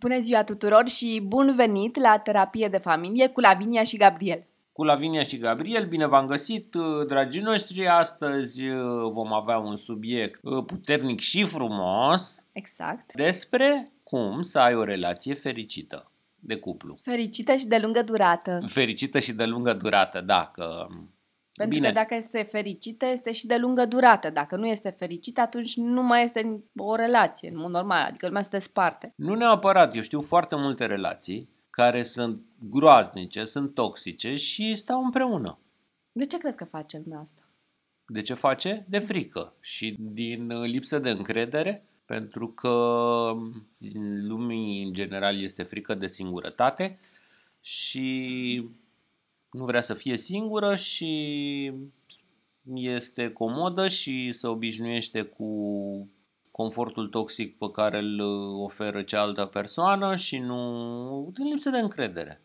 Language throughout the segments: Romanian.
Bună ziua tuturor și bun venit la Terapie de Familie cu Lavinia și Gabriel. Cu Lavinia și Gabriel, bine v-am găsit, dragii noștri. Astăzi uh, vom avea un subiect uh, puternic și frumos Exact. despre cum să ai o relație fericită de cuplu. Fericită și de lungă durată. Fericită și de lungă durată, da, că Pentru Bine. că dacă este fericită, este și de lungă durată. Dacă nu este fericită, atunci nu mai este o relație, în mod normal, adică lumea se desparte. Nu neapărat, eu știu foarte multe relații care sunt groaznice, sunt toxice și stau împreună. De ce crezi că face lumea asta? De ce face? De frică și din uh, lipsă de încredere, pentru că în lumii în general este frică de singurătate și nu vrea să fie singură și este comodă și se obișnuiește cu confortul toxic pe care îl uh, oferă cealaltă persoană și nu din lipsă de încredere.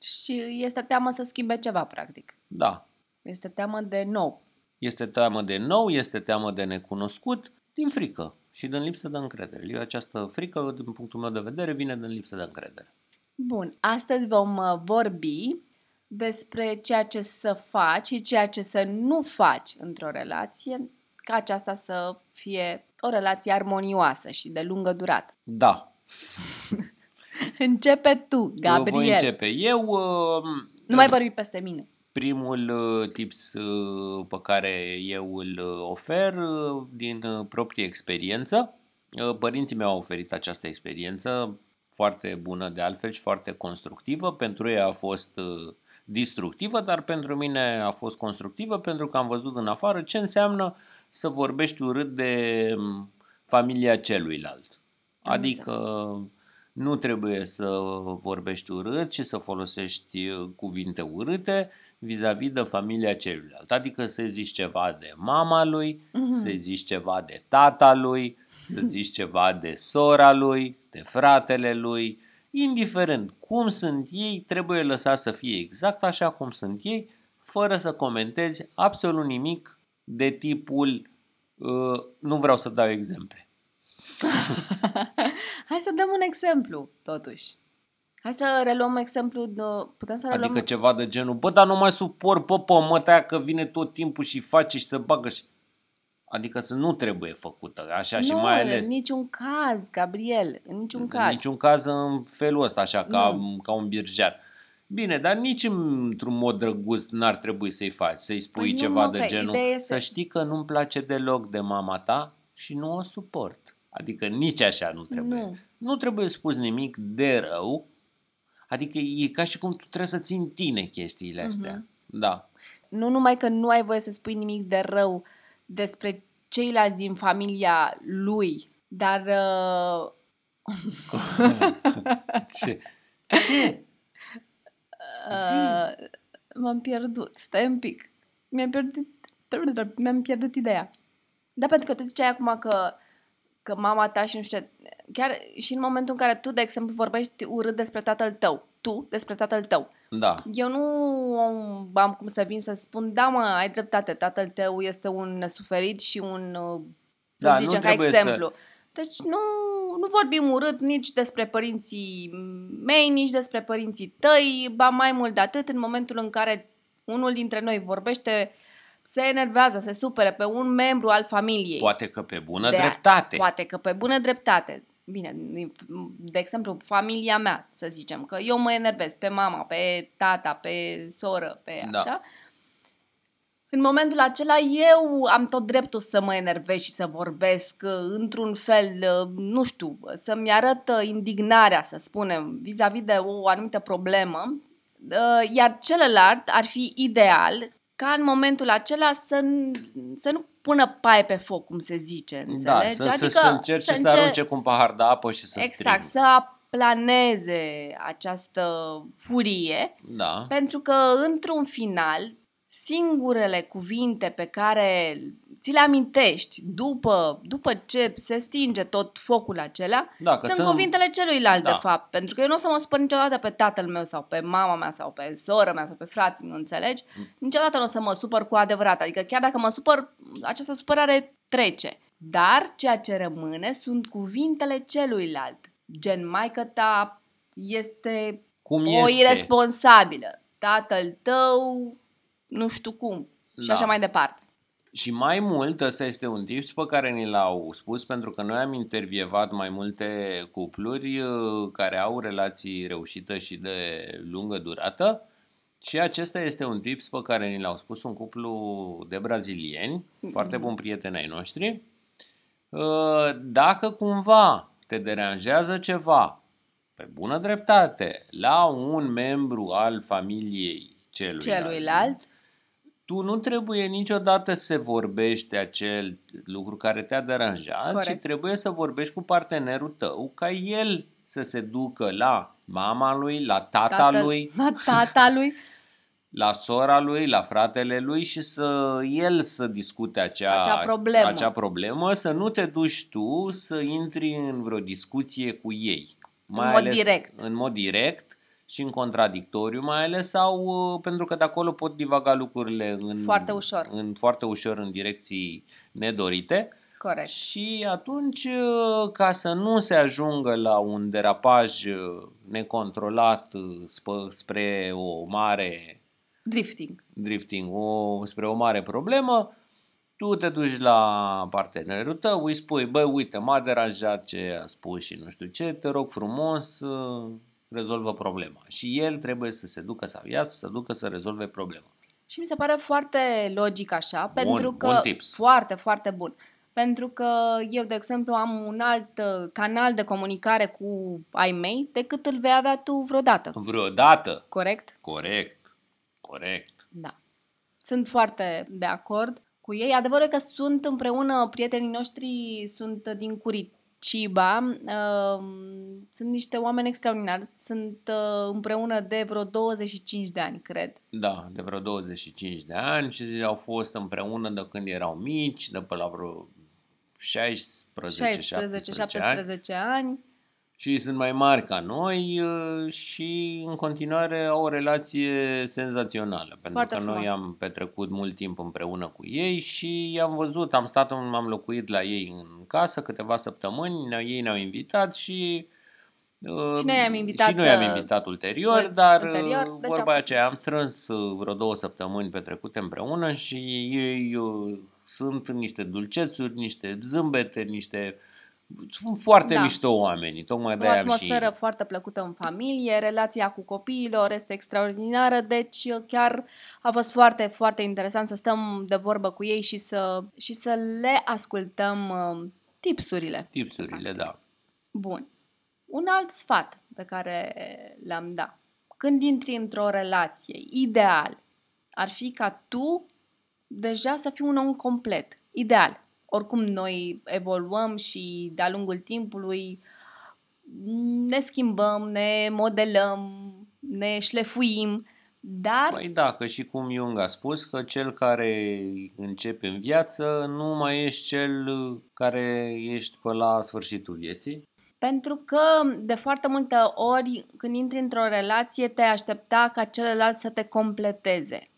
Și este teamă să schimbe ceva, practic. Da, Este teamă de nou. Este teamă de nou, este teamă de necunoscut, din frică și din lipsă de încredere. Eu această frică, din punctul meu de vedere, vine din lipsă de încredere. Bun, astăzi vom uh, vorbi despre ceea ce să faci și ceea ce să nu faci într-o relație ca aceasta să fie o relație armonioasă și de lungă durată. Da, Începe tu, Eu voi Gabriel. începe. Eu, uh, Nu mai vorbi peste mine. primul uh, tips uh, pe care eu îl uh, ofer uh, din uh, proprie experiență, uh, părinții mei au oferit această experiență foarte bună de altfel și foarte constructivă. Pentru ei a fost uh, destructivă, dar pentru mine a fost constructivă pentru că am văzut în afară ce înseamnă să vorbești urât de um, familia celuilalt. Am Adică nu trebuie să vorbești urât, ci să folosești uh, cuvinte urâte vis-a-vis de familia celuilalt. Adică să zici ceva de mama lui, să zici ceva de tata lui, să zici ceva de sora lui, de fratele lui, indiferent cum sunt ei, trebuie lăsat să fie exact așa cum sunt ei, fără să comentezi absolut nimic de tipul uh, nu vreau să dau exemple. Hai să dăm un exemplu, totuși. Hai să reluăm exemplu, de... putem să reluăm... Adică ceva de genul, bă, dar nu mai suport, bă, pe mătea că vine tot timpul și face și se bagă și... Adică să nu trebuie făcută așa și nu, mai ales în niciun caz, Gabriel, în niciun în caz. niciun caz în felul ăsta, așa, ca, Nu. ca un birjar. Bine, dar nici într-un mod drăguț n-ar trebui să-i faci, să-i spui Păi nu, ceva mă, de că genul, ideea este- să știi că nu-mi place deloc de mama ta și nu o suport. Adică nici așa nu trebuie. Nu. Nu trebuie spus nimic de rău, adică e ca și cum tu trebuie să ții în tine chestiile astea. Mhm. Da. Nu numai că nu ai voie să spui nimic de rău despre ceilalți din familia lui, dar uh, Ce? Ce? uh, m-am pierdut. Stai un pic. Mi-am pierdut, mi-am pierdut ideea. Da, pentru că tu ziceai acum că, că mama ta și nu știu ce, chiar și în momentul în care tu, de exemplu, vorbești urât despre tatăl tău, tu despre tatăl tău, Da. Eu nu am cum să vin să spun, da mă, ai dreptate, tatăl tău este un nesuferit și un, uh, să Da, nu zicem, ca trebuie să- exemplu. Deci nu, nu vorbim urât nici despre părinții mei, nici despre părinții tăi, ba mai mult de atât, în momentul în care unul dintre noi vorbește, se enervează, se supere pe un membru al familiei. Poate că pe bună De a- dreptate. Poate că pe bună dreptate. Bine, de exemplu, familia mea, să zicem, că eu mă enervez pe mama, pe tata, pe soră, pe Da. așa. În momentul acela eu am tot dreptul să mă enervez și să vorbesc uh, într-un fel, uh, nu știu, să-mi arăt uh, indignarea, să spunem, vis-a-vis de o anumită problemă, uh, iar celălalt ar fi ideal ca în momentul acela să, n- să nu pună paie pe foc, cum se zice, Da, înțelegi? să, să, să încerce să, înce- arunce cu un pahar de apă și să Exact, strige. să aplaneze această furie, Da. pentru că într-un final, singurele cuvinte pe care ți le amintești după, după ce se stinge tot focul acela, Da, că sunt sunt- cuvintele celuilalt, Da. de fapt. Pentru că eu nu o să mă supăr niciodată pe tatăl meu sau pe mama mea sau pe sora mea sau pe fratele meu, înțelegi? Niciodată nu o să mă supăr cu adevărat. Adică chiar dacă mă supăr, această supărare trece. Dar ceea ce rămâne sunt cuvintele celuilalt. gen maică ta este Cum o este? irresponsabilă, tatăl tău, nu știu cum, și Da. așa mai departe. Și mai mult, ăsta este un tips pe care ni l-au spus, pentru că noi am intervievat mai multe cupluri uh, care au relații reușite și de lungă durată și acesta este un tips pe care ni l-au spus un cuplu de brazilieni, foarte bun prieteni ai noștri. Uh, Dacă cumva te deranjează ceva, pe bună dreptate, la un membru al familiei celuilalt, Celuilalt, tu nu trebuie niciodată să vorbești acel lucru care te-a deranjat, Corect. ci trebuie să vorbești cu partenerul tău ca el să se ducă la mama lui, la tata tatăl- lui, la tata lui, la sora lui, la fratele lui și să el să discute acea, Acea problemă. acea problemă, să nu te duci tu să intri în vreo discuție cu ei. Mai mod ales direct. În mod direct și în contradictoriu mai ales sau uh, pentru că de acolo pot divaga lucrurile în, Foarte ușor. în foarte ușor în direcții nedorite. corect. Și atunci, uh, ca să nu se ajungă la un derapaj uh, necontrolat uh, spă- spre o mare Drifting. drifting, o, spre o mare problemă, tu te duci la partenerul tău, îi spui, băi, uite, m-a deranjat ce a spus și nu știu ce, te rog frumos, uh, rezolvă problema. Și el trebuie să se ducă sau ea să se ducă să rezolve problema. Și mi se pare foarte logic așa, pentru că bun tips. foarte, foarte bun. Pentru că eu, de exemplu, am un alt uh, canal de comunicare cu ai mei decât îl vei avea tu vreodată. Vreodată, Corect? corect, corect. Da. Sunt foarte de acord cu ei. Adevărul e că sunt împreună, prietenii noștri sunt din Curitiba, uh, sunt niște oameni extraordinari, sunt uh, împreună de vreo 25 de ani, cred. Da, de vreo 25 de ani și au fost împreună de când erau mici, de pe la vreo 16-17 ani. 16-17 ani. Și sunt mai mari ca noi uh, și în continuare au o relație senzațională. Pentru Foarte că noi frumos. am petrecut mult timp împreună cu ei și i-am văzut, am stat, am locuit la ei în casă câteva săptămâni, ne- ei ne-au invitat și... uh, Și noi i-am invitat, Și noi am uh, invitat ulterior, ul- dar ulterior, uh, deci a vorba fost- aceea am strâns uh, vreo două săptămâni petrecute împreună și ei uh, sunt niște dulcețuri, niște zâmbete, niște... Sunt foarte Da. mișto oamenii, tocmai O de-aia am și... atmosferă foarte plăcută în familie, relația cu copiilor este extraordinară, deci uh, chiar a fost foarte, foarte interesant să stăm de vorbă cu ei și să, și să le ascultăm uh, tipsurile. Tipsurile, da. Bun. Un alt sfat pe care l-am dat. Când intri într-o relație, ideal ar fi ca tu deja să fii un om complet. Ideal. Oricum noi evoluăm și de-a lungul timpului ne schimbăm, ne modelăm, ne șlefuim, dar Păi da, că și cum Jung a spus că cel care începe în viață nu mai ești cel care ești pe la sfârșitul vieții. Pentru că de foarte multe ori când intri într-o relație te aștepta ca celălalt să te completeze.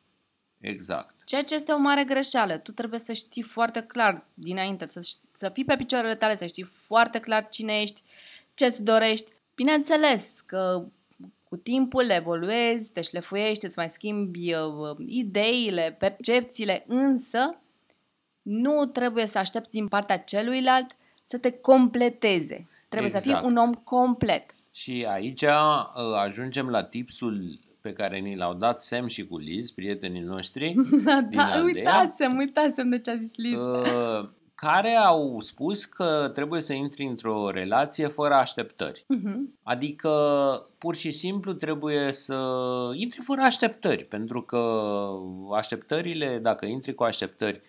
Exact. Ceea ce este o mare greșeală. Tu trebuie să știi foarte clar dinainte, să, ș- să fii pe picioarele tale, să știi foarte clar cine ești, ce-ți dorești. Bineînțeles că cu timpul evoluezi, te șlefuiești, îți mai schimbi uh, ideile, percepțiile, însă nu trebuie să aștepți din partea celuilalt să te completeze. Trebuie să Exact. fii un om complet. Și aici uh, ajungem la tipsul pe care ni l-au dat Sam și cu Liz, prietenii noștri, da, Din Aldea? uitasem, uitasem de ce a zis Liz. uh, care au spus că trebuie să intri într-o relație fără așteptări. Mhm. Adică, pur și simplu, trebuie să intri fără așteptări, pentru că așteptările, dacă intri cu așteptări,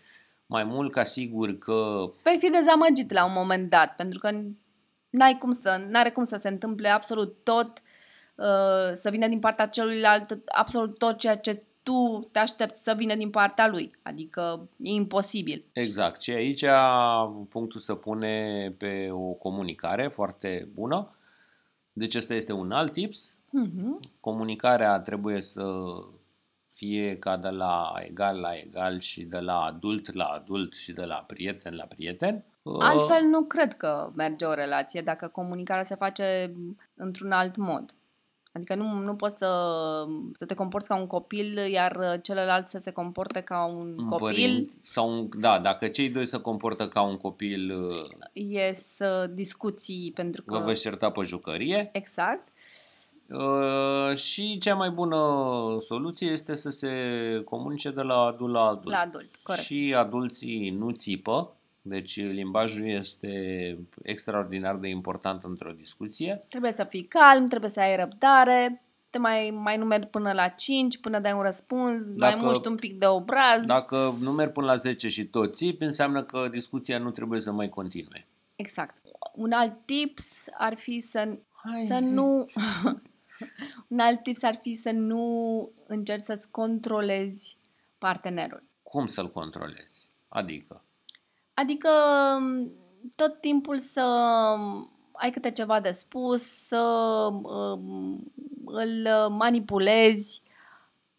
mai mult ca sigur că vei fi dezamăgit la un moment dat, pentru că n-ai cum să, n-are cum să se întâmple absolut tot, uh, să vină din partea celuilalt absolut tot ceea ce tu te aștepți să vină din partea lui. Adică e imposibil. Exact. Și aici punctul se pune pe o comunicare foarte bună. Deci ăsta este un alt tips. Mhm. Comunicarea trebuie să fie ca de la egal la egal și de la adult la adult și de la prieten la prieten. Altfel nu cred că merge o relație dacă comunicarea se face într-un alt mod. Adică nu, nu poți să, să te comporți ca un copil, iar celălalt să se comporte ca un, un copil. părinte sau un, da, dacă cei doi se comportă ca un copil, E să discuții pentru că... vă veți certa pe jucărie. Exact. Uh, și cea mai bună soluție este să se comunice de la adult la adult. La adult, corect. Și adulții nu țipă, deci limbajul este extraordinar de important într-o discuție. Trebuie să fii calm, trebuie să ai răbdare, te mai, mai numeri până la 5, până dai un răspuns, Dacă- mai muști un pic de obraz. Dacă nu merg până la 10 și tot țipi, înseamnă că discuția nu trebuie să mai continue. Exact. Un alt tips ar fi să, Hai să zi. nu... un alt tips ar fi să nu încerci să-ți controlezi partenerul. Cum să-l controlezi? Adică, Adică m, tot timpul să ai câte ceva de spus, să um, îl manipulezi.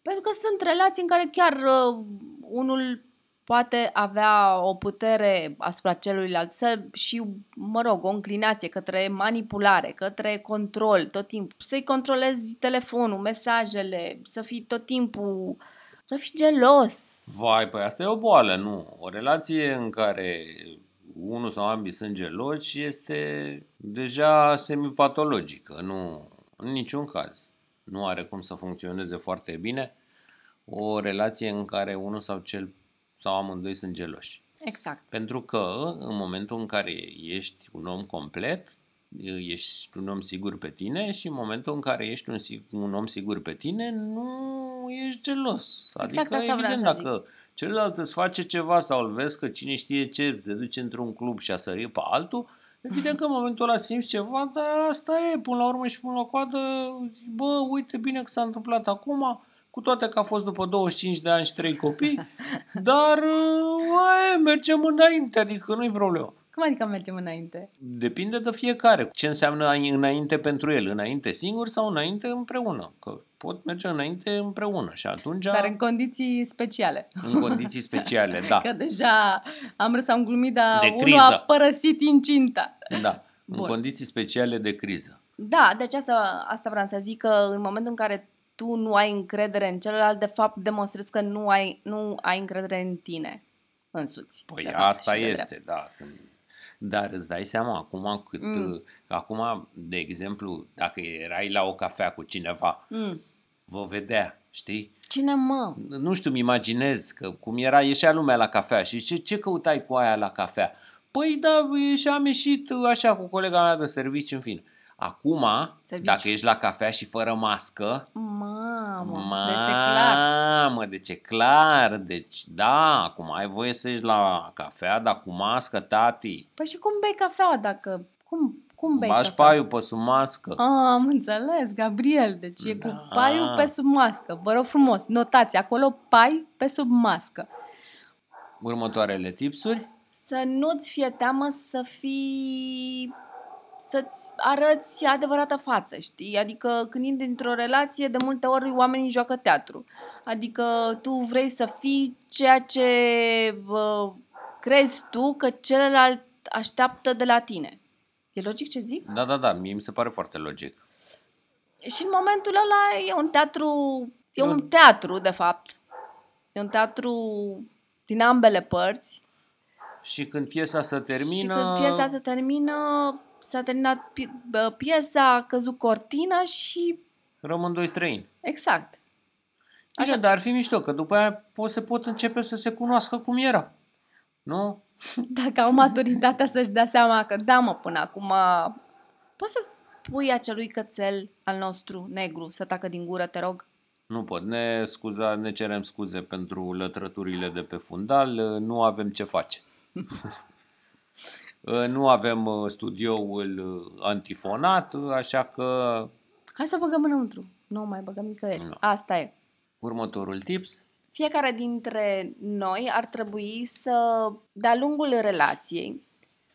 Pentru că sunt relații în care chiar uh, unul poate avea o putere asupra celuilalt să, și, mă rog, o înclinație către manipulare, către control tot timpul. Să-i controlezi telefonul, mesajele, să fii tot timpul, să fii gelos. vai, păi asta e o boală, nu? O relație în care unul sau ambii sunt geloși este deja semipatologică, nu, în niciun caz. Nu are cum să funcționeze foarte bine o relație în care unul sau cel sau amândoi sunt geloși. Exact. Pentru că în momentul în care ești un om complet, ești un om sigur pe tine și în momentul în care ești un, sig- un om sigur pe tine, nu ești gelos. Adică, Exact asta vreau evident, să dacă celălalt îți face ceva sau îl vezi că cine știe ce, te duce într-un club și a sărit pe altul, evident că în momentul ăla simți ceva, dar asta e, până la urmă și până la coadă, zici, bă, uite bine că s-a întâmplat acum, cu toate că a fost după 25 de ani și 3 copii, dar uh, aia, mergem înainte, adică nu-i problemă. Cum adică mergem înainte? Depinde de fiecare. Ce înseamnă ai- înainte pentru el? Înainte singur sau înainte împreună? Că pot merge înainte împreună și atunci, Dar în condiții speciale. în condiții speciale, da. Că deja am râs, am glumit, dar De unul criză. a părăsit incinta. Da, în Bun. condiții speciale de criză. Da, deci asta, asta vreau să zic că în momentul în care tu nu ai încredere în celălalt, de fapt demonstrezi că nu ai, nu ai încredere în tine însuți. Păi de fapt, asta și de este, da. Când- Dar îți dai seama, acum cât, Mm. acum, de exemplu, dacă erai la o cafea cu cineva, drept. Mm. vă vedea, știi? Cine mă? nu știu, îmi imaginez că cum era, ieșea lumea la cafea și ce, ce căutai cu aia la cafea? Păi da, și am ieșit uh, așa cu colega mea de serviciu, în fine. Acum, Serviciu. dacă ești la cafea și fără mască, Mamă, deci e clar. Mamă, deci e clar, deci da, acum ai voie să ieși la cafea, dar cu mască, tati. Păi și cum bei cafeaua dacă... Cum, cum bei Bași cafea? paiul pe sub mască. Ah, am înțeles, Gabriel. Deci e Da. cu paiul pe sub mască. Vă rog frumos, notați acolo pai pe sub mască. Următoarele tipsuri. Să nu-ți fie teamă să fii... să-ți arăți adevărată față, știi? Adică când intri într-o relație, de multe ori oamenii joacă teatru. Adică tu vrei să fii ceea ce uh, crezi tu că celălalt așteaptă de la tine. E logic ce zic? Da, da, da, mie mi se pare foarte logic. Și în momentul ăla e un teatru, e Eu- un teatru de fapt. E un teatru din ambele părți. Și când piesa se termină... Și când piesa se termină, s-a terminat pi- bă, piesa, a căzut cortina și Rămân doi străini. exact. Așa, Așa. dar ar fi mișto, că după aia pot, se pot începe să se cunoască cum era. Nu? Dacă au maturitatea să-și dea seama că da, mă, până acum poți să pui acelui cățel al nostru negru să tacă din gură, te rog? Nu pot. Ne, scuza, ne cerem scuze pentru lătrăturile de pe fundal. Nu avem ce face. nu avem uh, studioul uh, antifonat, uh, așa că Hai să o băgăm înăuntru. Nu o mai băgăm nicăieri. Nu. Asta e. următorul tips. Fiecare dintre noi ar trebui să, de-a lungul relației,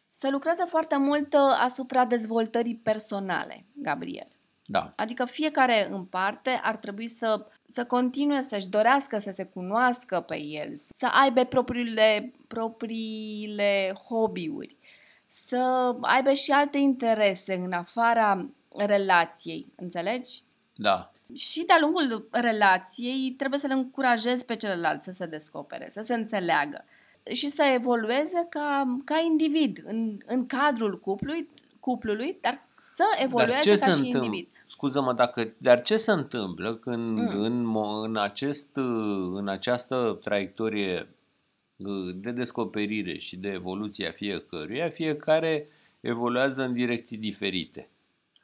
să lucreze foarte mult uh, asupra dezvoltării personale, Gabriel. Da. Adică fiecare în parte ar trebui să, să continue să-și dorească să se cunoască pe el, să aibă propriile, propriile hobby-uri, să aibă și alte interese în afara relației, înțelegi? Da. Și de-a lungul relației trebuie să-l încurajezi pe celălalt să se descopere, să se înțeleagă și să evolueze ca, ca individ în, în cadrul cuplului, cuplului, dar să evolueze dar ce ca se și întâmplă? individ. Scuză-mă dacă... Dar ce se întâmplă când Mm. în, mo- în, acest, în această traiectorie uh, de descoperire și de evoluție a fiecăruia, fiecare evoluează în direcții diferite.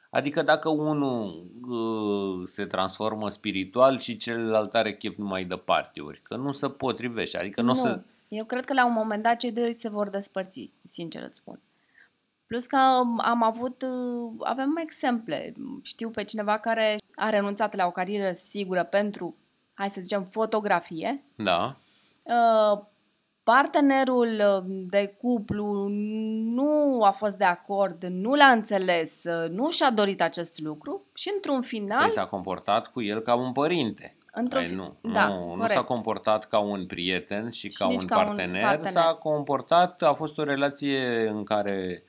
Adică dacă unul uh, se transformă spiritual și celălalt are chef numai de party-uri, că nu se potrivește, adică nu, o să... Eu cred că la un moment dat cei doi se vor despărți, sincer îți spun. Plus că am avut, uh, avem exemple. Știu pe cineva care a renunțat la o carieră sigură pentru, hai să zicem, fotografie. Da, Uh, Partenerul uh, de cuplu nu a fost de acord, nu l-a înțeles, uh, nu și-a dorit acest lucru și într-un final, păi s-a comportat cu el ca un părinte. într-un Păi fi- nu, da, nu, nu corect. s-a comportat ca un prieten și, Și ca, nici un ca un partener, partener. s-a comportat, a fost o relație în care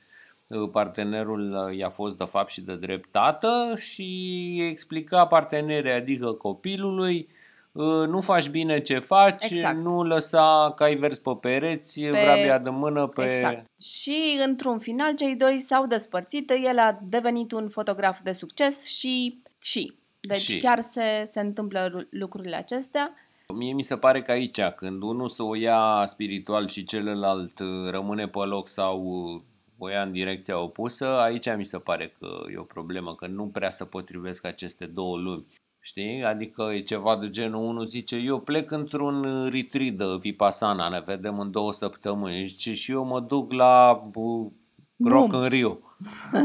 uh, partenerul uh, i-a fost de fapt și de drept tată și explica partenerii, adică copilului, uh, nu faci bine ce faci, Exact. nu lăsa ca ai vers pe pereți, Pe- vrabia de mână pe... Exact. Și într-un final cei doi s-au despărțit, el a devenit un fotograf de succes și și. Deci Și. chiar se, se întâmplă ru- lucrurile acestea. Mie mi se pare că aici, când unul se o ia spiritual și celălalt uh, rămâne pe loc sau uh, o ia în direcția opusă, aici mi se pare că e o problemă, că nu prea se potrivesc aceste două lumi. Știi? Adică e ceva de genul, unul zice, eu plec într-un uh, retreat de Vipassana, ne vedem în două săptămâni. Zice, și eu mă duc la uh, Rock Bum. în Rio.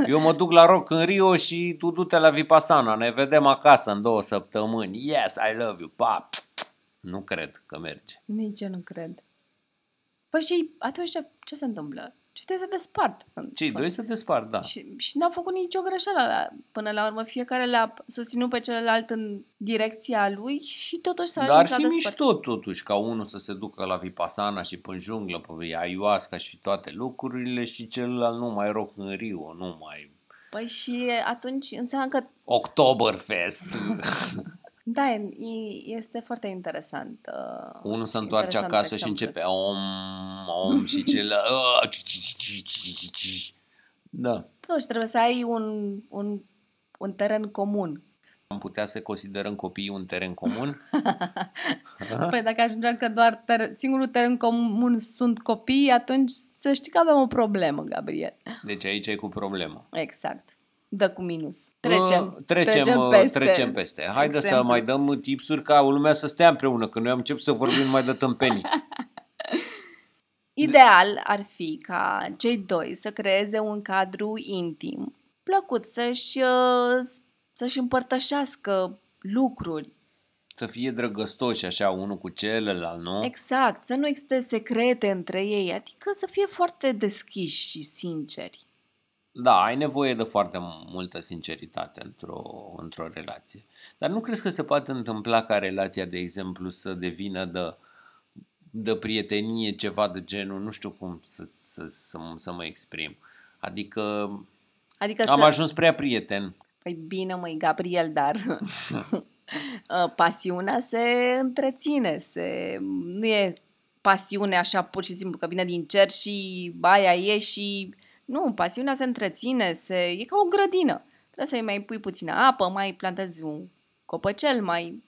Eu mă duc la Rock în Rio și tu du-te la Vipassana, ne vedem acasă în două săptămâni. Yes, I love you, pa! Nu cred că merge. Nici eu nu cred. Păi și atunci ce, ce se întâmplă? Cei doi se despart. Sunt Cei doi se despart, da. Și, și n-au făcut nicio greșeală. La, până la urmă, fiecare le-a susținut pe celălalt în direcția lui și totuși s-a Dar ar ajuns la fi despărțire. mișto totuși ca unul să se ducă la Vipassana și pe junglă, pe ayahuasca și toate lucrurile și celălalt nu mai rock în Rio, nu mai Păi și atunci înseamnă că Oktoberfest. Da, e, este foarte interesant. Uh, Unul se întoarce interesant acasă și exemplu. începe om, om și celălalt... Da. Totuși trebuie să ai un, un, un teren comun. Am putea să considerăm copiii un teren comun? Păi dacă ajungem că doar ter- singurul teren comun sunt copii, atunci să știi că avem o problemă, Gabriel. Deci aici e cu problemă. Exact. Dă cu minus. Trecem. Uh, trecem, trecem uh, peste. trecem peste. Haide să Exemplu. mai dăm tipsuri ca lumea să stea împreună, că noi am început să vorbim numai de tâmpenii. Ideal ar fi ca cei doi să creeze un cadru intim, plăcut, să-și, uh, să-și împărtășească lucruri. Să fie drăgăstoși așa unul cu celălalt, nu? Exact, să nu existe secrete între ei, adică să fie foarte deschiși și sinceri. Da, ai nevoie de foarte multă sinceritate într-o, într-o relație. Dar nu crezi că se poate întâmpla ca relația, de exemplu, să devină de, de prietenie, ceva de genul, nu știu cum să, să, să, să mă exprim. Adică Adică am să... ajuns prea prieten. Păi bine, măi, Gabriel, dar uh, pasiunea se întreține, se... nu e pasiune așa pur și simplu că vine din cer și aia e și... Nu, pasiunea se întreține, se... e ca o grădină. Trebuie să-i mai pui puțină apă, mai plantezi un copăcel, mai...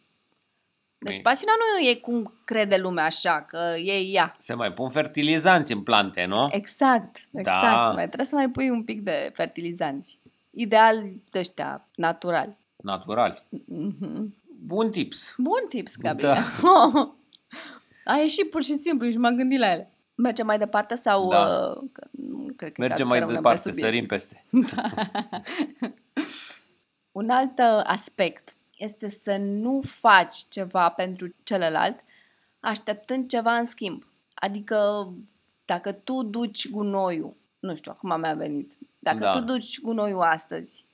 Deci Păi- pasiunea nu e cum crede lumea așa, că e ea. Se mai pun fertilizanți în plante, nu? Exact, exact. Da. Mai trebuie să mai pui un pic de fertilizanți. Ideal de ăștia, naturali. Naturali. Mhm. Bun tips. Bun tips, Gabriel. Da. A ieșit pur și simplu și m-am gândit la ele. Mergem mai departe sau... Da. Uh, că nu cred că Mergem ca să mai rămânem departe, pe subiect. sărim peste. Un alt uh, aspect este să nu faci ceva pentru celălalt așteptând ceva în schimb. Adică dacă tu duci gunoiul, nu știu, acum mi-a venit, dacă Da. tu duci gunoiul astăzi,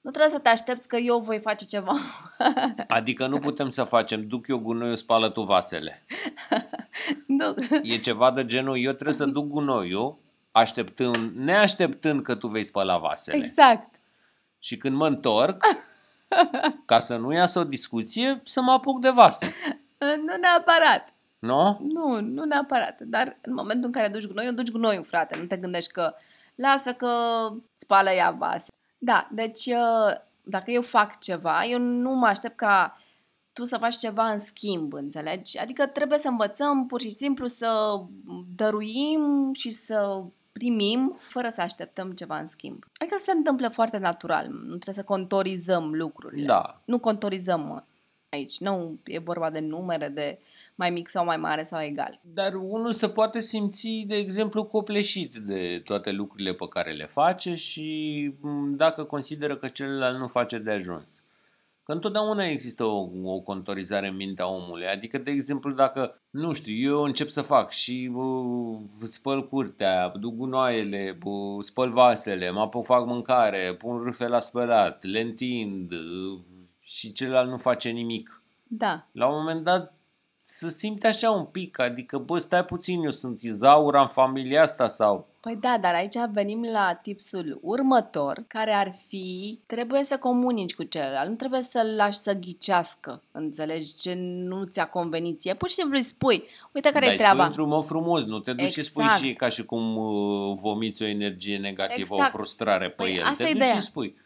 nu trebuie să te aștepți că eu voi face ceva. Adică nu putem să facem, duc eu gunoiul, spală tu vasele. nu. E ceva de genul, eu trebuie să duc gunoiul, așteptând, neașteptând că tu vei spăla vasele. Exact. Și când mă întorc, ca să nu iasă o discuție, să mă apuc de vase. Nu neapărat. Nu? Nu, nu neapărat. Dar în momentul în care duci gunoiul, duci gunoiul, frate. Nu te gândești că lasă că spală ea vase. Da, deci uh, dacă eu fac ceva, eu nu mă aștept ca tu să faci ceva în schimb, înțelegi? Adică trebuie să învățăm pur și simplu să dăruim și să primim fără să așteptăm ceva în schimb. Adică se întâmplă foarte natural, nu trebuie să contorizăm lucrurile. Da. Nu contorizăm aici, nu e vorba de numere, de mai mic sau mai mare sau egal. Dar unul se poate simți, de exemplu, copleșit de toate lucrurile pe care le face și dacă consideră că celălalt nu face de ajuns. Că întotdeauna există o, o contorizare în mintea omului. Adică, de exemplu, dacă, nu știu, eu încep să fac și uh, spăl curtea, duc gunoaiele, uh, spăl vasele, mă apuc, fac mâncare, pun râfe la spălat, le întind uh, și celălalt nu face nimic. Da. La un moment dat să simte așa un pic, adică, bă, stai puțin, eu sunt izaura în familia asta sau... Păi da, dar aici venim la tipsul următor, care ar fi, trebuie să comunici cu celălalt, nu trebuie să-l lași să ghicească, înțelegi, ce nu ți-a convenit ție. Pur și simplu îi spui, uite care da, e treaba. într-un mod frumos, nu te duci exact. și spui Exact. și ca și cum uh, vomiți o energie negativă, Exact. o frustrare pe Păi el. asta Te e duci ideea. și spui,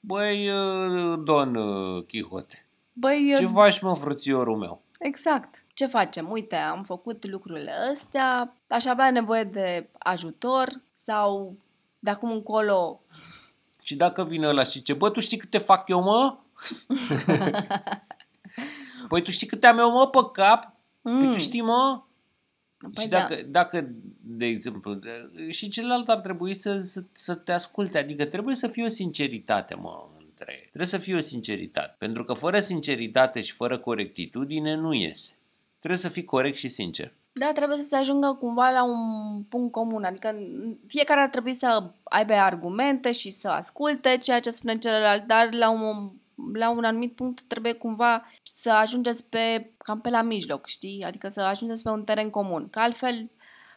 băi, uh, don uh, Chihote, Băi, ce faci mă, frățiorul meu? Exact. Ce facem? Uite, am făcut lucrurile astea, aș avea nevoie de ajutor sau de acum încolo Și dacă vine ăla și zice, bă, tu știi câte fac eu, mă? păi tu știi câte am eu, mă, pe cap? Păi Mm. tu știi, mă? Păi și da. dacă, dacă, de exemplu, de- și celălalt ar trebui să, să, să te asculte, adică trebuie să fie o sinceritate, mă, între ei. Trebuie să fie o sinceritate. Pentru că fără sinceritate și fără corectitudine nu iese. Trebuie să fii corect și sincer. Da, trebuie să se ajungă cumva la un punct comun, adică fiecare ar trebui să aibă argumente și să asculte ceea ce spune celălalt, dar la un, la un anumit punct trebuie cumva să ajungeți pe, cam pe la mijloc, știi? Adică să ajungeți pe un teren comun, că altfel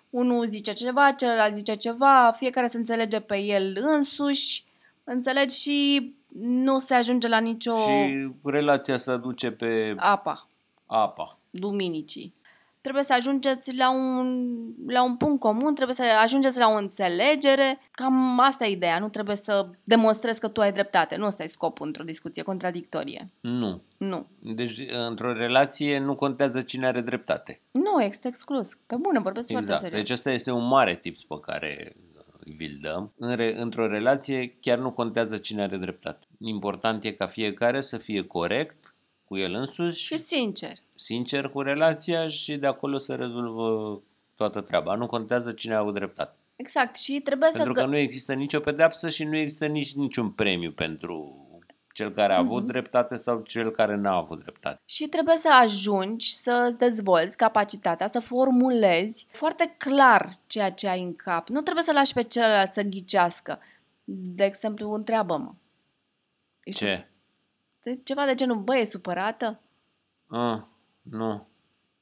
unul zice ceva, celălalt zice ceva, fiecare se înțelege pe el însuși, înțelegi și nu se ajunge la nicio Și relația se duce pe apa apa. duminicii. Trebuie să ajungeți la un, la un punct comun, trebuie să ajungeți la o înțelegere. Cam asta e ideea, nu trebuie să demonstrezi că tu ai dreptate. Nu ăsta e scopul într-o discuție contradictorie. Nu. Nu. Deci, într-o relație nu contează cine are dreptate. Nu, este exclus. Pe bune, vorbesc Exact. foarte serios. Deci ăsta este un mare tips pe care uh, vi-l dăm. În re- într-o relație chiar nu contează cine are dreptate. Important e ca fiecare să fie corect cu el însuși, Și sincer. sincer cu relația și de acolo să rezolvă toată treaba. Nu contează cine a avut dreptate. Exact. Și trebuie Pentru să... că nu există nicio pedeapsă și nu există nici niciun premiu pentru cel care a avut dreptate sau cel care n-a avut dreptate. Și trebuie să ajungi să-ți dezvolți capacitatea, să formulezi foarte clar ceea ce ai în cap. Nu trebuie să lași pe celălalt să ghicească. De exemplu, întreabă-mă. Ești Ce? De- Ceva de genul, băi, e supărată? Ah, nu.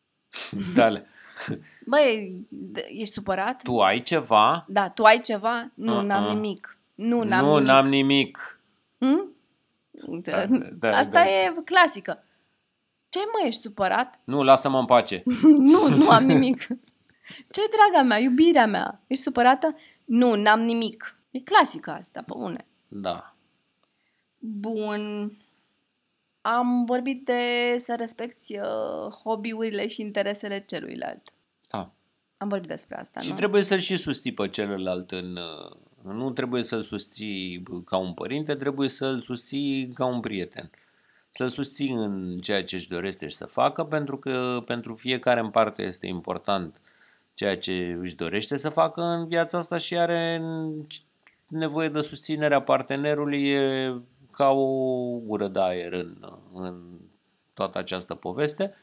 Dale. Băi, de- ești supărat? Tu ai ceva? Da, tu ai ceva? Nu, Uh-uh. n-am nimic. Nu, n-am nu, nimic. n-am nimic. Hm? Da, da, Asta da. e clasică. Ce mă, ești supărat? Nu, lasă-mă în pace. nu, nu am nimic. ce draga mea, iubirea mea? Ești supărată? Nu, n-am nimic. E clasică asta, pe une. Da. Bun. Am vorbit de să respecti uh, hobby-urile și interesele celuilalt. da. Am vorbit despre asta, Și nu? trebuie să-l și susții pe celălalt în... uh, Nu trebuie să-l susții ca un părinte, trebuie să-l susții ca un prieten. Să-l susții în ceea ce își dorește să facă, pentru că pentru fiecare în parte este important ceea ce își dorește să facă în viața asta și are nevoie de susținerea partenerului e ca o gură de aer în, în toată această poveste.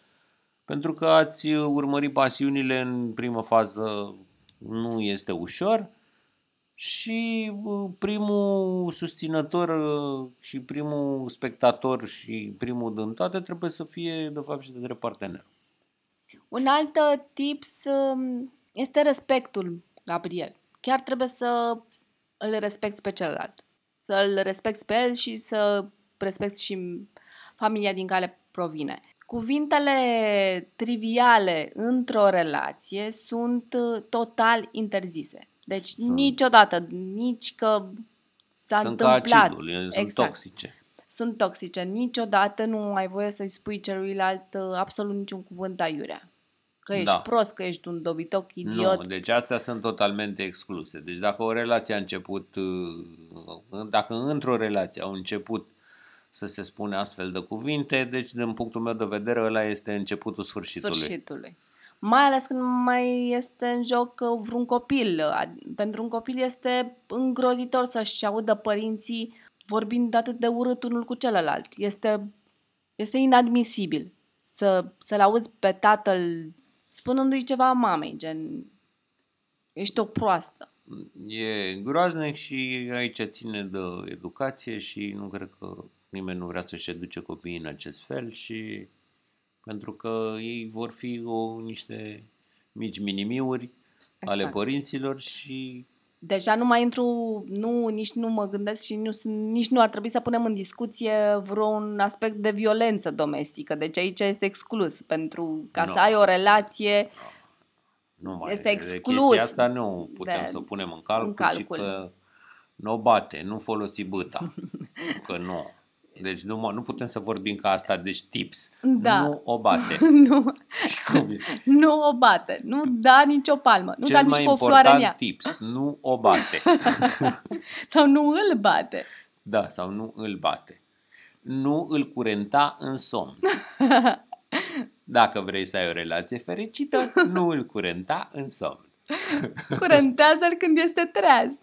Pentru că ați urmări pasiunile în primă fază nu este ușor și uh, primul susținător uh, și primul spectator și primul din toate trebuie să fie de fapt și de drept partener. Un alt uh, tips um, este respectul, Gabriel. chiar trebuie să îl respecti pe celălalt. Să îl respecti pe el și să respecti și familia din care provine. Cuvintele triviale într-o relație sunt uh, total interzise. Deci sunt. niciodată, nici că s-a sunt întâmplat. Ca acidul, exact. sunt toxice. Sunt toxice. Niciodată nu ai voie să-i spui celuilalt uh, absolut niciun cuvânt aiurea. Că ești da. prost, că ești un dobitoc, idiot. Nu, deci astea sunt totalmente excluse. Deci dacă o relație a început, uh, dacă într-o relație au început să se spune astfel de cuvinte, deci din punctul meu de vedere ăla este începutul sfârșitului. Sfârșitului. Mai ales când mai este în joc uh, vreun copil. Pentru un copil este îngrozitor să-și audă părinții vorbind atât de urât unul cu celălalt. Este, este inadmisibil să, să-l auzi pe tatăl spunându-i ceva mamei, gen ești o proastă. E groaznic și aici ține de educație și nu cred că nimeni nu vrea să-și educe copiii în acest fel și pentru că ei vor fi o, niște mici minimiuri exact. ale părinților și deja nu mai intru, nu, nici nu mă gândesc și nu, nici nu ar trebui să punem în discuție vreun aspect de violență domestică. Deci aici este exclus, pentru ca no. să ai o relație no. nu mai este exclus. De chestia asta nu putem de, să punem în calcul, în calcul. ci că nu bate, nu folosi băta, că nu. Deci nu, nu putem să vorbim ca asta, deci tips. Da. Nu o bate. nu. Cum e? nu o bate. Nu da nicio palmă. Nu Cel da nici cu o floare în ea. tips. Nu o bate. sau nu îl bate. Da, sau nu îl bate. Nu îl curenta în somn. Dacă vrei să ai o relație fericită, nu îl curenta în somn. Curentează-l când este treaz.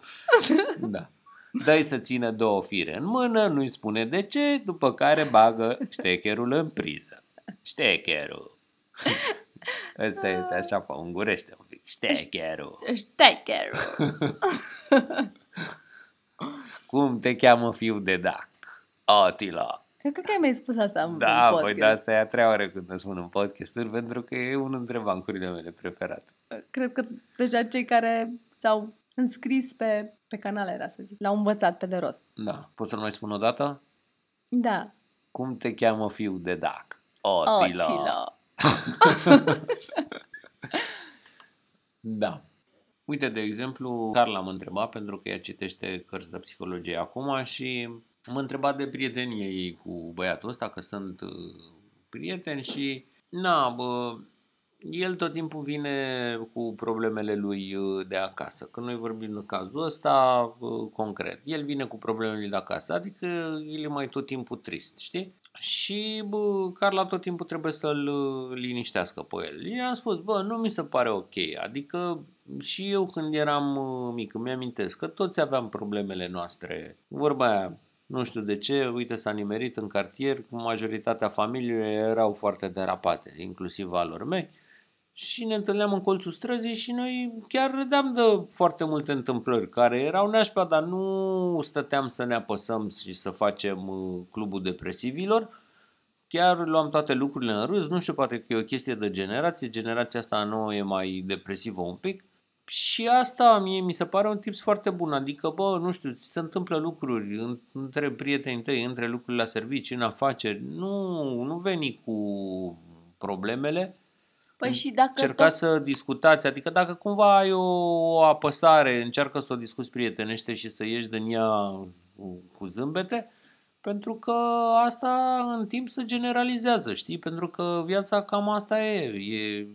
da dă să țină două fire în mână, nu-i spune de ce, după care bagă ștecherul în priză. Ștecherul. Ăsta este așa, pe ungurește un pic. Ștecherul. Ștecherul. Cum te cheamă fiul de dac? Atila. Eu cred că ai mai spus asta în Da, podcast. păi de asta e a treia oară când îmi spun în podcasturi, pentru că e unul dintre bancurile mele preferate. Cred că deja cei care s-au înscris pe, pe canal, era să zic. L-au învățat pe de rost. Da. Poți să-l mai spun o dată? Da. Cum te cheamă fiul de Dac? Otila. Otila. da. Uite, de exemplu, Carla m-a întrebat pentru că ea citește cărți de psihologie acum și m-a întrebat de prietenie ei cu băiatul ăsta, că sunt uh, prieteni și na, bă, el tot timpul vine cu problemele lui uh, de acasă. Când noi vorbim în cazul ăsta, uh, concret, el vine cu problemele lui de acasă, adică el e mai tot timpul trist, știi? Și bă, Carla tot timpul trebuie să-l uh, liniștească pe el. I-am spus, bă, nu mi se pare ok. Adică și eu când eram mic, îmi amintesc că toți aveam problemele noastre. Vorba aia, nu știu de ce, uite s-a nimerit în cartier, majoritatea familiilor erau foarte derapate, inclusiv al lor mei și ne întâlneam în colțul străzii și noi chiar râdeam de foarte multe întâmplări care erau nașpa, dar nu stăteam să ne apăsăm și să facem uh, clubul depresivilor. Chiar luam toate lucrurile în râs, nu știu, poate că e o chestie de generație, generația asta nouă e mai depresivă un pic. Și asta mie mi se pare un tips foarte bun, adică, bă, nu știu, ți se întâmplă lucruri între prietenii tăi, între lucrurile la servicii, în afaceri, nu, nu veni cu problemele, Păi și dacă Încercați tot... să discutați, adică dacă cumva ai o, o apăsare, încearcă să o discuți prietenește și să ieși din ea cu zâmbete, pentru că asta în timp se generalizează, știi? Pentru că viața cam asta e, e,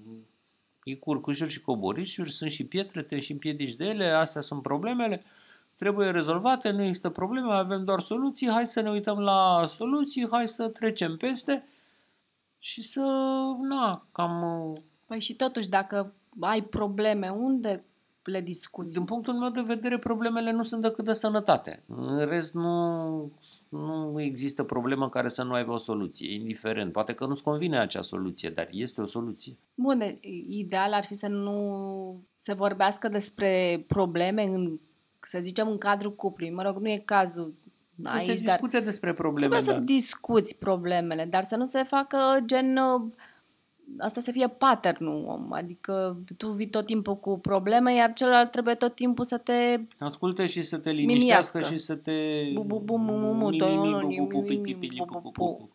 e curcușuri și coborișuri, sunt și pietre, te și împiedici de ele, astea sunt problemele, trebuie rezolvate, nu există probleme, avem doar soluții, hai să ne uităm la soluții, hai să trecem peste și să, na, cam... Păi și totuși, dacă ai probleme, unde le discuți? Din punctul meu de vedere, problemele nu sunt decât de sănătate. În rest, nu, nu există problemă care să nu aibă o soluție, indiferent. Poate că nu-ți convine acea soluție, dar este o soluție. Bun, ideal ar fi să nu se vorbească despre probleme în, să zicem, în cadrul cuplului. Mă rog, nu e cazul să aici, se discute despre probleme. Trebuie da. să discuți problemele, dar să nu se facă gen uh, asta să fie patternul om, adică tu vii tot timpul cu probleme, iar celălalt trebuie tot timpul să te Ascultă și să te liniștească Mimiască. și să te... Bu, bu, bu, mu, mu, mu, mi, to- mi, mi, nu, bu, ni, bu, bu, mi, pipi, mi, pili, bu, pu, bu, pu, bu. pu.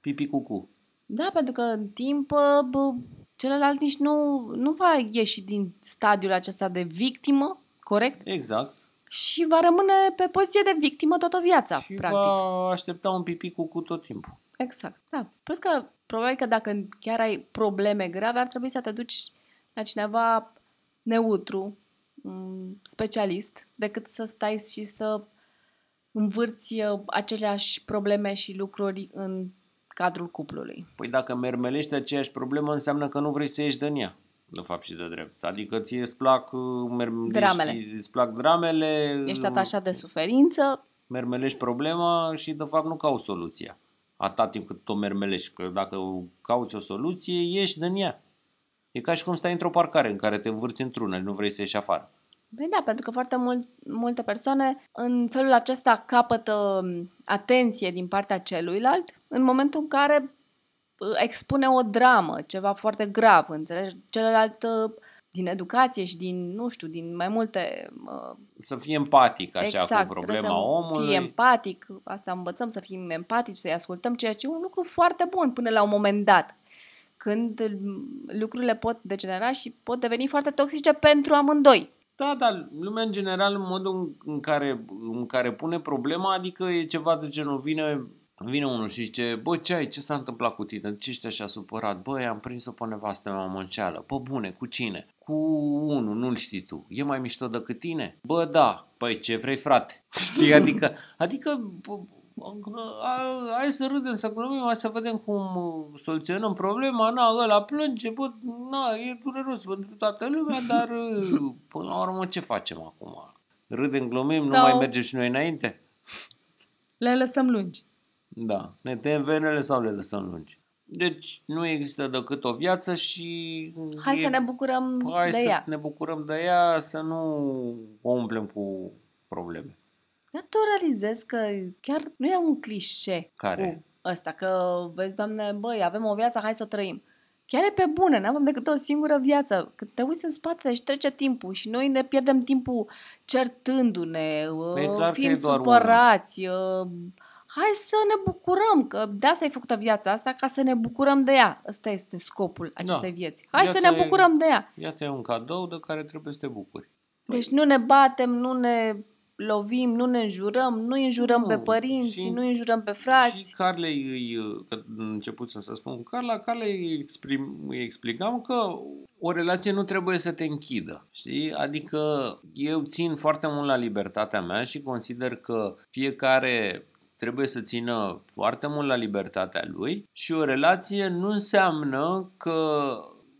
Pipi cucu. Da, pentru că în timp bă, celălalt nici nu, nu va ieși din stadiul acesta de victimă, corect? Exact. Și va rămâne pe poziție de victimă toată viața, și practic. va aștepta un pipi cucu tot timpul. Exact, da. Plus că probabil că dacă chiar ai probleme grave, ar trebui să te duci la cineva neutru, un specialist, decât să stai și să învârți uh, aceleași probleme și lucruri în cadrul cuplului. Păi dacă mermelești aceeași problemă, înseamnă că nu vrei să ieși din ea, de fapt și de drept. Adică ție îți plac, uh, merm- Dramele. Ești, îți plac dramele, Ești atașat de suferință, mermelești problema și de fapt nu cauți soluția. Atât timp cât o mermelești, că dacă cauți o soluție, ieși din ea. E ca și cum stai într-o parcare în care te învârți într-una și nu vrei să ieși afară. Păi da, pentru că foarte mult, multe persoane în felul acesta capătă m, atenție din partea celuilalt în momentul în care uh, expune o dramă, ceva foarte grav, înțelegi? Celălalt uh, din educație și din, nu știu, din mai multe... uh, Să fii empatic așa exact, cu trebuie problema să omului. fii empatic, asta învățăm, să fim empatici, să-i ascultăm, ceea ce e un lucru foarte bun până la un moment dat. Când mm, lucrurile pot degenera și pot deveni foarte toxice pentru amândoi. Da, dar lumea în general, în modul în- în care, în care pune problema, adică e ceva de genul, vine, vine unul și zice, bă, ce ai, ce s-a întâmplat cu tine, de ce ești așa supărat? Băi, am prins-o pe nevastă mea mă înșeală. Bă, bune, cu cine? Cu unul, nu-l știi tu. E mai mișto decât tine? Bă, da. Păi, ce vrei, frate? Știi, adică, adică bă, a- hai să râdem, să glumim, hai să vedem cum uh, soluționăm problema. Na, ăla plânge, bă, na, e dureros pentru toată lumea, dar uh, până la urmă ce facem acum? Râdem, glumim, nu Sau- mai mergem și noi înainte? Le lăsăm lungi. Da, ne tăiem venele sau le lăsăm lungi. Deci nu există decât o viață și... Hai e- să ne bucurăm hai de să ea. ne bucurăm de ea, să nu o umplem cu probleme. Dar tu realizezi că chiar nu e un clișe Care? cu ăsta, că vezi, doamne, băi, avem o viață, hai să o trăim. Chiar e pe bune, nu avem decât o singură viață. Când te uiți în spate și trece timpul și noi ne pierdem timpul certându-ne, Păi e uh, clar că e fiind doar supărați. Uh, Hai să ne bucurăm, că de asta e făcută viața asta, ca să ne bucurăm de ea. Ăsta este scopul acestei vieți. Hai să Viața ne e- bucurăm de ea. Viața e un cadou de care trebuie să te bucuri. Deci nu ne batem, nu ne lovim, nu ne înjurăm, nu îi înjurăm Nu, pe părinți, și- nu îi înjurăm pe Și frați. Carlei, îi, că început să se spun, Carla, Carlei îi, exprim, îi explicam că o relație nu trebuie să te închidă, știi? Adică eu țin foarte mult la libertatea mea și consider că fiecare trebuie să țină foarte mult la libertatea lui și o relație nu înseamnă că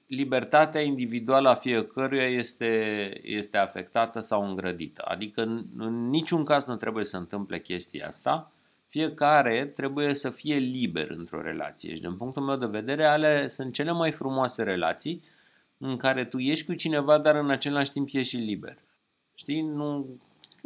libertatea individuală a fiecăruia este, este afectată sau îngrădită. Adică în, în niciun caz nu trebuie să întâmple chestia asta. Fiecare trebuie să fie liber într-o relație și din punctul meu de vedere ale sunt cele mai frumoase relații în care tu ești cu cineva, dar în același timp ești și liber. Știi? Nu,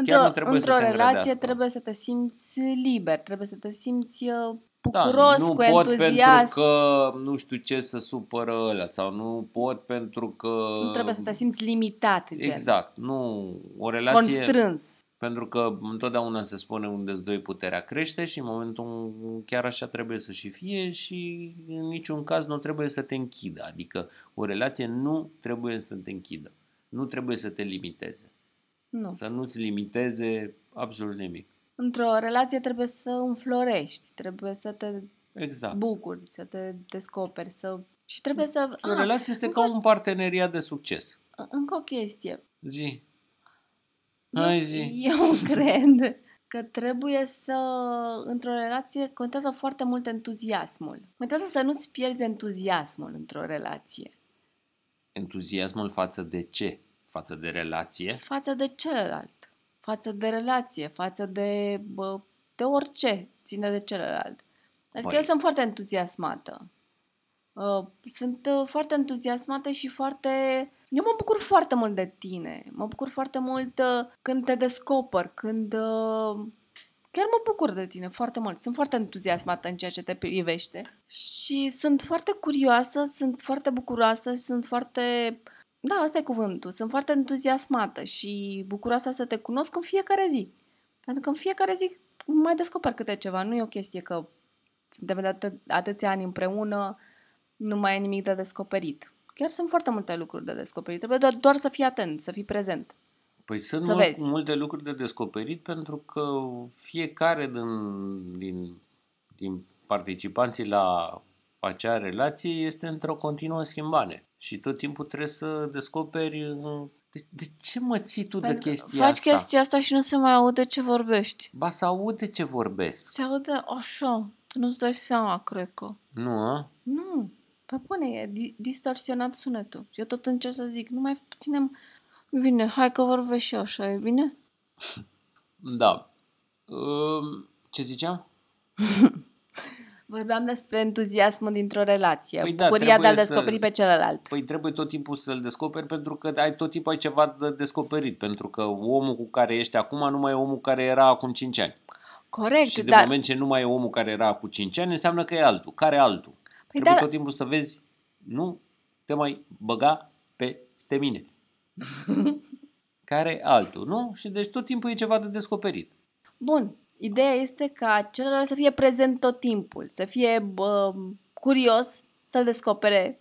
chiar Într-o, nu trebuie într-o să te relație îngrădească. trebuie să te simți liber, trebuie să te simți uh, Da, bucuros, nu cu pot entuziasm. pentru că nu știu ce să supără ăla sau nu pot pentru că... Nu trebuie să te simți limitat, gen. Exact, nu o relație... Constrâns. Pentru că întotdeauna se spune unde doi puterea crește și în momentul chiar așa trebuie să și fie și în niciun caz nu trebuie să te închidă. Adică o relație nu trebuie să te închidă. Nu trebuie să te limiteze. Nu. Să nu-ți limiteze absolut nimic. Într-o relație trebuie să înflorești, trebuie să te Exact. bucuri, să te descoperi, să... Și trebuie să... o Ah, relație este încă ca o- un parteneriat de succes. Încă o chestie. Zi. Hai zi. Eu cred că trebuie să, într-o relație, contează foarte mult entuziasmul. Contează să nu-ți pierzi entuziasmul într-o relație. Entuziasmul față de ce? Față de relație? Față de celălalt. Față de relație, față de, bă, de orice ține de celălalt. Adică Păi. eu sunt foarte entuziasmată. Uh, Sunt uh, foarte entuziasmată și foarte... Eu mă bucur foarte mult de tine. Mă bucur foarte mult uh, când te descoper, când, uh, chiar mă bucur de tine foarte mult. Sunt foarte entuziasmată în ceea ce te privește și sunt foarte curioasă, sunt foarte bucuroasă și sunt foarte... Da, asta e cuvântul. Sunt foarte entuziasmată și bucuroasă să te cunosc în fiecare zi. Pentru că în fiecare zi mai descoper câte ceva. Nu e o chestie că suntem de atâ- atâția ani împreună, nu mai e nimic de descoperit. Chiar sunt foarte multe lucruri de descoperit. Trebuie doar, doar să fii atent, să fii prezent. Păi sunt Să mult, vezi. multe lucruri de descoperit pentru că fiecare din, din, din participanții la acea relație este într-o continuă schimbare. Și tot timpul trebuie să descoperi... uh, De, de ce mă ții tu de Pentru că chestia faci asta? chestia asta și nu se mai aude ce vorbești. Ba să aude ce vorbesc. Se aude așa, tu nu-ți dai seama, cred că. Nu, a? Nu, pe bune, e di- distorsionat sunetul. Eu tot încerc să zic, nu mai ținem... Bine, hai că vorbesc și eu așa, e bine? Da. Um, Ce ziceam? Vorbeam despre entuziasmul dintr-o relație, Păi păi da, bucuria de a-l trebuie să- descoperi pe celălalt. Păi trebuie tot timpul să-l descoperi pentru că ai tot timpul ai ceva de descoperit. Pentru că omul cu care ești acum nu mai e omul care era acum 5 ani. Corect, Și de dar... moment ce nu mai e omul care era cu 5 ani, înseamnă că e altul. Care e altul? Păi Trebuie da- tot timpul să vezi, nu te mai băga peste mine. care e altul, nu? Și deci tot timpul e ceva de descoperit. Bun, ideea este ca celălalt să fie prezent tot timpul, să fie bă, curios, să-l descopere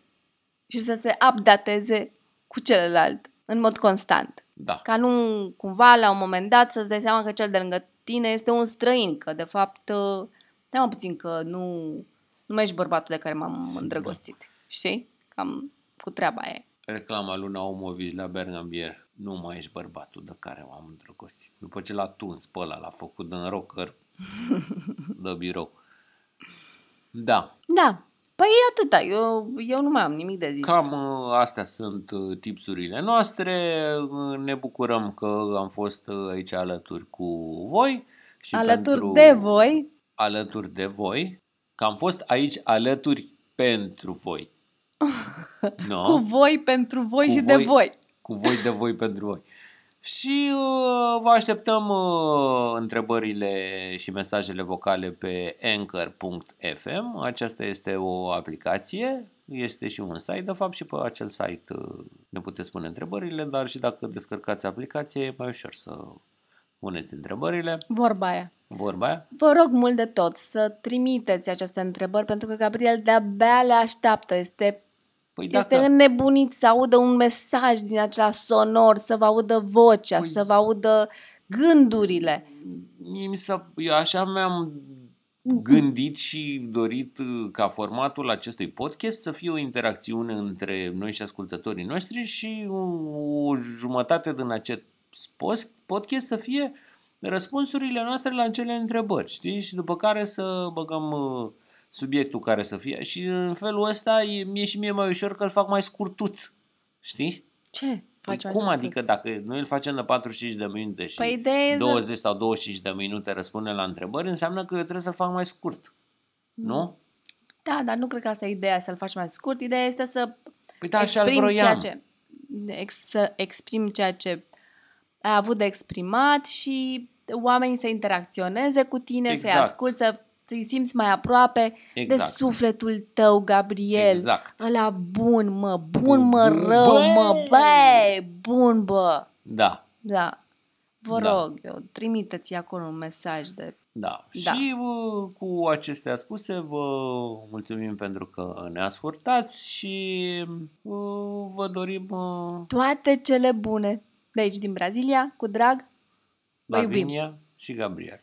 și să se updateze cu celălalt în mod constant. Da. Ca nu cumva la un moment dat să-ți dai seama că cel de lângă tine este un străin, că de fapt, uh, stai mă puțin că nu, nu mai ești bărbatul de care m-am îndrăgostit, știi? Cam cu treaba aia. Reclama lui Naumovic la Bergambier. Nu mai ești bărbatul de care m-am îndrăgostit. După ce l-a tuns pe ăla, l-a făcut în rocker de birou. Da, Da, păi e atâta, eu, eu nu mai am nimic de zis. Cam uh, astea sunt uh, tipsurile noastre. Uh, Ne bucurăm că am fost uh, aici alături cu voi. Și Alături pentru, de voi, Alături de voi. Că am fost aici alături pentru voi. no? cu voi, pentru voi Cu și voi. de voi. Cu voi de voi pentru voi. Și uh, vă așteptăm uh, întrebările și mesajele vocale pe anchor.fm. Aceasta este o aplicație, este și un site, de fapt și pe acel site uh, ne puteți pune întrebările, dar și dacă descărcați aplicație e mai ușor să puneți întrebările. Vorba aia. Vorba aia? Vă rog mult de tot să trimiteți aceste întrebări pentru că Gabriel de-abia le așteaptă. Este, Păi este înnebunit să audă un mesaj din acela sonor, să vă audă vocea, Păi- să vă audă gândurile. Mie mi s-a, eu așa mi-am gândit și dorit uh, ca formatul acestui podcast să fie o interacțiune între noi și ascultătorii noștri și o, o jumătate din acest spos- podcast să fie răspunsurile noastre la acele întrebări, știi? Și după care să băgăm uh, subiectul care să fie. Și în felul ăsta e, mie și mie mai ușor că îl fac mai scurtuț, știi? Ce? Păi Faci mai cum scurt? adică dacă noi îl facem de 45 de minute și Păi ideea e să- 20 sau 25 de minute răspunde la întrebări, înseamnă că eu trebuie să-l fac mai scurt. Nu? Da, dar nu cred că asta e ideea, să-l faci mai scurt. Ideea este să Păi da, așa-l exprim ceea vroiam. ce, ex, să exprim ceea ce ai avut de exprimat și oamenii să interacționeze cu tine, să-i Exact. asculți, să să-i simți mai aproape Exact. de sufletul tău, Gabriel. Exact. Ăla bun, mă, bun, Bun, mă, bun, rău, băi! mă, băi, bun, bă. Da, Da. Vă Da. rog, eu, trimiteți acolo un mesaj de... da. Da. Și uh, cu acestea spuse, vă mulțumim pentru că ne ascultați și uh, vă dorim uh, Toate cele bune. De aici, din Brazilia, cu drag, vă iubim. Lavinia și Gabriel.